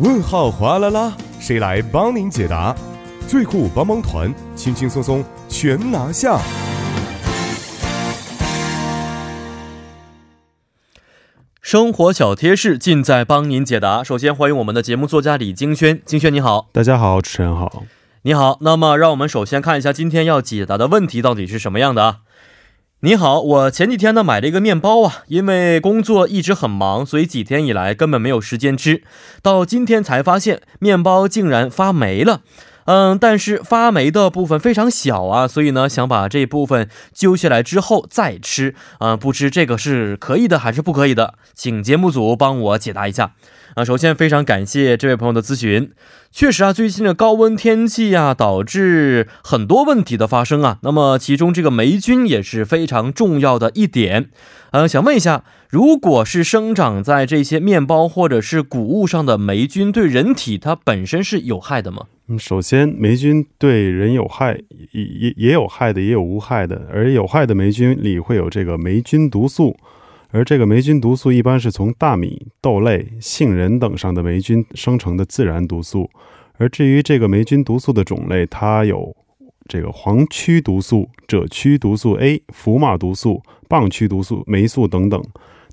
问号哗啦啦，谁来帮您解答？最酷帮帮团，轻轻松松全拿下。生活小贴士尽在帮您解答。首先欢迎我们的节目作家李金轩，金轩你好，大家好，主持人好，你好。那么让我们首先看一下今天要解答的问题到底是什么样的啊？你好，我前几天呢买了一个面包啊，因为工作一直很忙，所以几天以来根本没有时间吃，到今天才发现面包竟然发霉了。嗯，但是发霉的部分非常小啊，所以呢，想把这部分揪下来之后再吃。啊，不知这个是可以的还是不可以的？请节目组帮我解答一下。啊，首先非常感谢这位朋友的咨询。确实啊，最近的高温天气呀，导致很多问题的发生啊。那么其中这个霉菌也是非常重要的一点。呃，想问一下，如果是生长在这些面包或者是谷物上的霉菌，对人体它本身是有害的吗？首先霉菌对人有害，也也也有害的，也有无害的。而有害的霉菌里会有这个霉菌毒素，而这个霉菌毒素一般是从大米、豆类、杏仁等上的霉菌生成的自然毒素。而至于这个霉菌毒素的种类，它有这个黄曲毒素、赭曲毒素 A、福马毒素、棒曲毒素、霉素等等。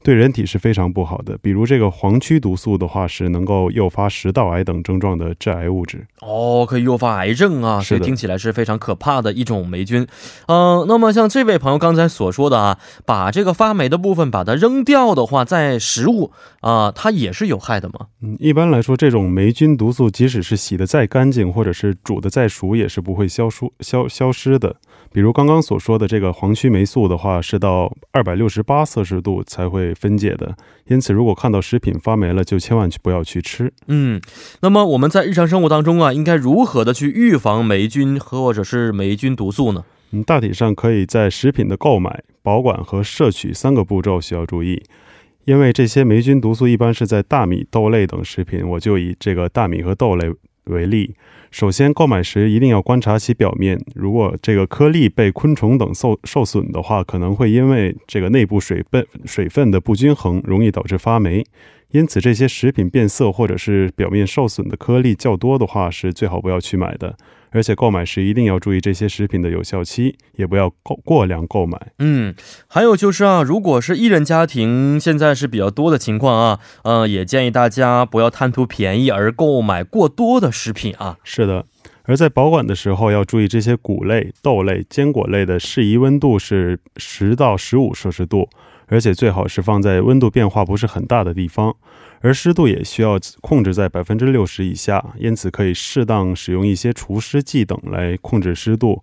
对人体是非常不好的，比如这个黄曲毒素的话，是能够诱发食道癌等症状的致癌物质。哦，可以诱发癌症啊，所以听起来是非常可怕的一种霉菌。嗯，那么像这位朋友刚才所说的啊，把这个发霉的部分把它扔掉的话，在食物啊，它也是有害的吗？嗯，一般来说，这种霉菌毒素即使是洗的再干净，或者是煮的再熟，也是不会消疏消消失的。比如刚刚所说的这个黄曲霉素的话，是到二百六十八摄氏度才会分解的。因此，如果看到食品发霉了，就千万去不要去吃。嗯，那么我们在日常生活当中啊，应该如何的去预防霉菌或者是霉菌毒素呢？嗯，大体上可以在食品的购买、保管和摄取三个步骤需要注意。因为这些霉菌毒素一般是在大米、豆类等食品，我就以这个大米和豆类为例。首先，购买时一定要观察其表面，如果这个颗粒被昆虫等受受损的话，可能会因为这个内部水分水分的不均衡，容易导致发霉。因此，这些食品变色或者是表面受损的颗粒较多的话，是最好不要去买的。而且购买时一定要注意这些食品的有效期，也不要过过量购买。嗯，还有就是啊，如果是一人家庭，现在是比较多的情况啊，呃，也建议大家不要贪图便宜而购买过多的食品啊。是的，而在保管的时候要注意这些谷类、豆类、坚果类的适宜温度是十到十五摄氏度，而且最好是放在温度变化不是很大的地方。而湿度也需要控制在百分之六十以下，因此可以适当使用一些除湿剂等来控制湿度。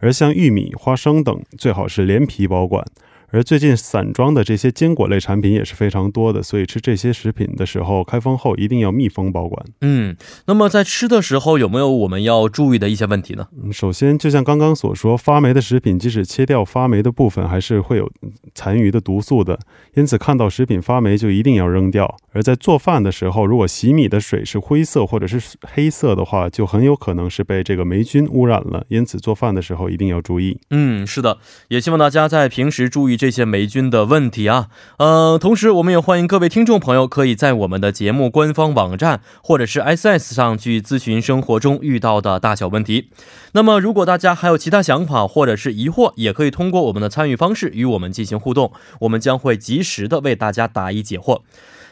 而像玉米、花生等，最好是连皮保管。而最近散装的这些坚果类产品也是非常多的，所以吃这些食品的时候，开封后一定要密封保管。嗯，那么在吃的时候有没有我们要注意的一些问题呢？嗯，首先就像刚刚所说，发霉的食品即使切掉发霉的部分，还是会有残余的毒素的，因此看到食品发霉就一定要扔掉。而在做饭的时候，如果洗米的水是灰色或者是黑色的话，就很有可能是被这个霉菌污染了，因此做饭的时候一定要注意。嗯，是的，也希望大家在平时注意。这些霉菌的问题啊，呃，同时我们也欢迎各位听众朋友可以在我们的节目官方网站或者是 S S 上去咨询生活中遇到的大小问题。那么，如果大家还有其他想法或者是疑惑，也可以通过我们的参与方式与我们进行互动，我们将会及时的为大家答疑解惑。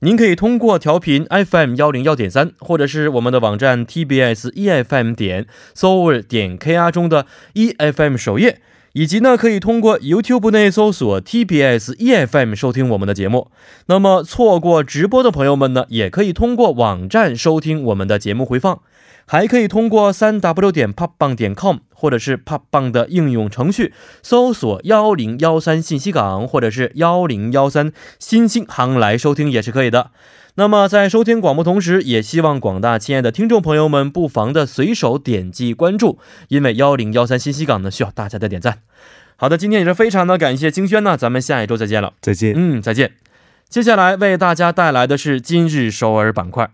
您可以通过调频 FM 幺零幺点三，或者是我们的网站 TBS EFM 点 soer 点 KR 中的 EFM 首页。以及呢，可以通过 YouTube 内搜索 TBS EFM 收听我们的节目。那么错过直播的朋友们呢，也可以通过网站收听我们的节目回放，还可以通过三 W 点 popbang 点 com 或者是 popbang 的应用程序搜索幺零幺三信息港或者是幺零幺三新星航来收听也是可以的。那么在收听广播同时，也希望广大亲爱的听众朋友们不妨的随手点击关注，因为幺零幺三信息港呢需要大家的点赞。好的，今天也是非常的感谢金轩呢，咱们下一周再见了。再见。嗯，再见。接下来为大家带来的是今日首尔板块。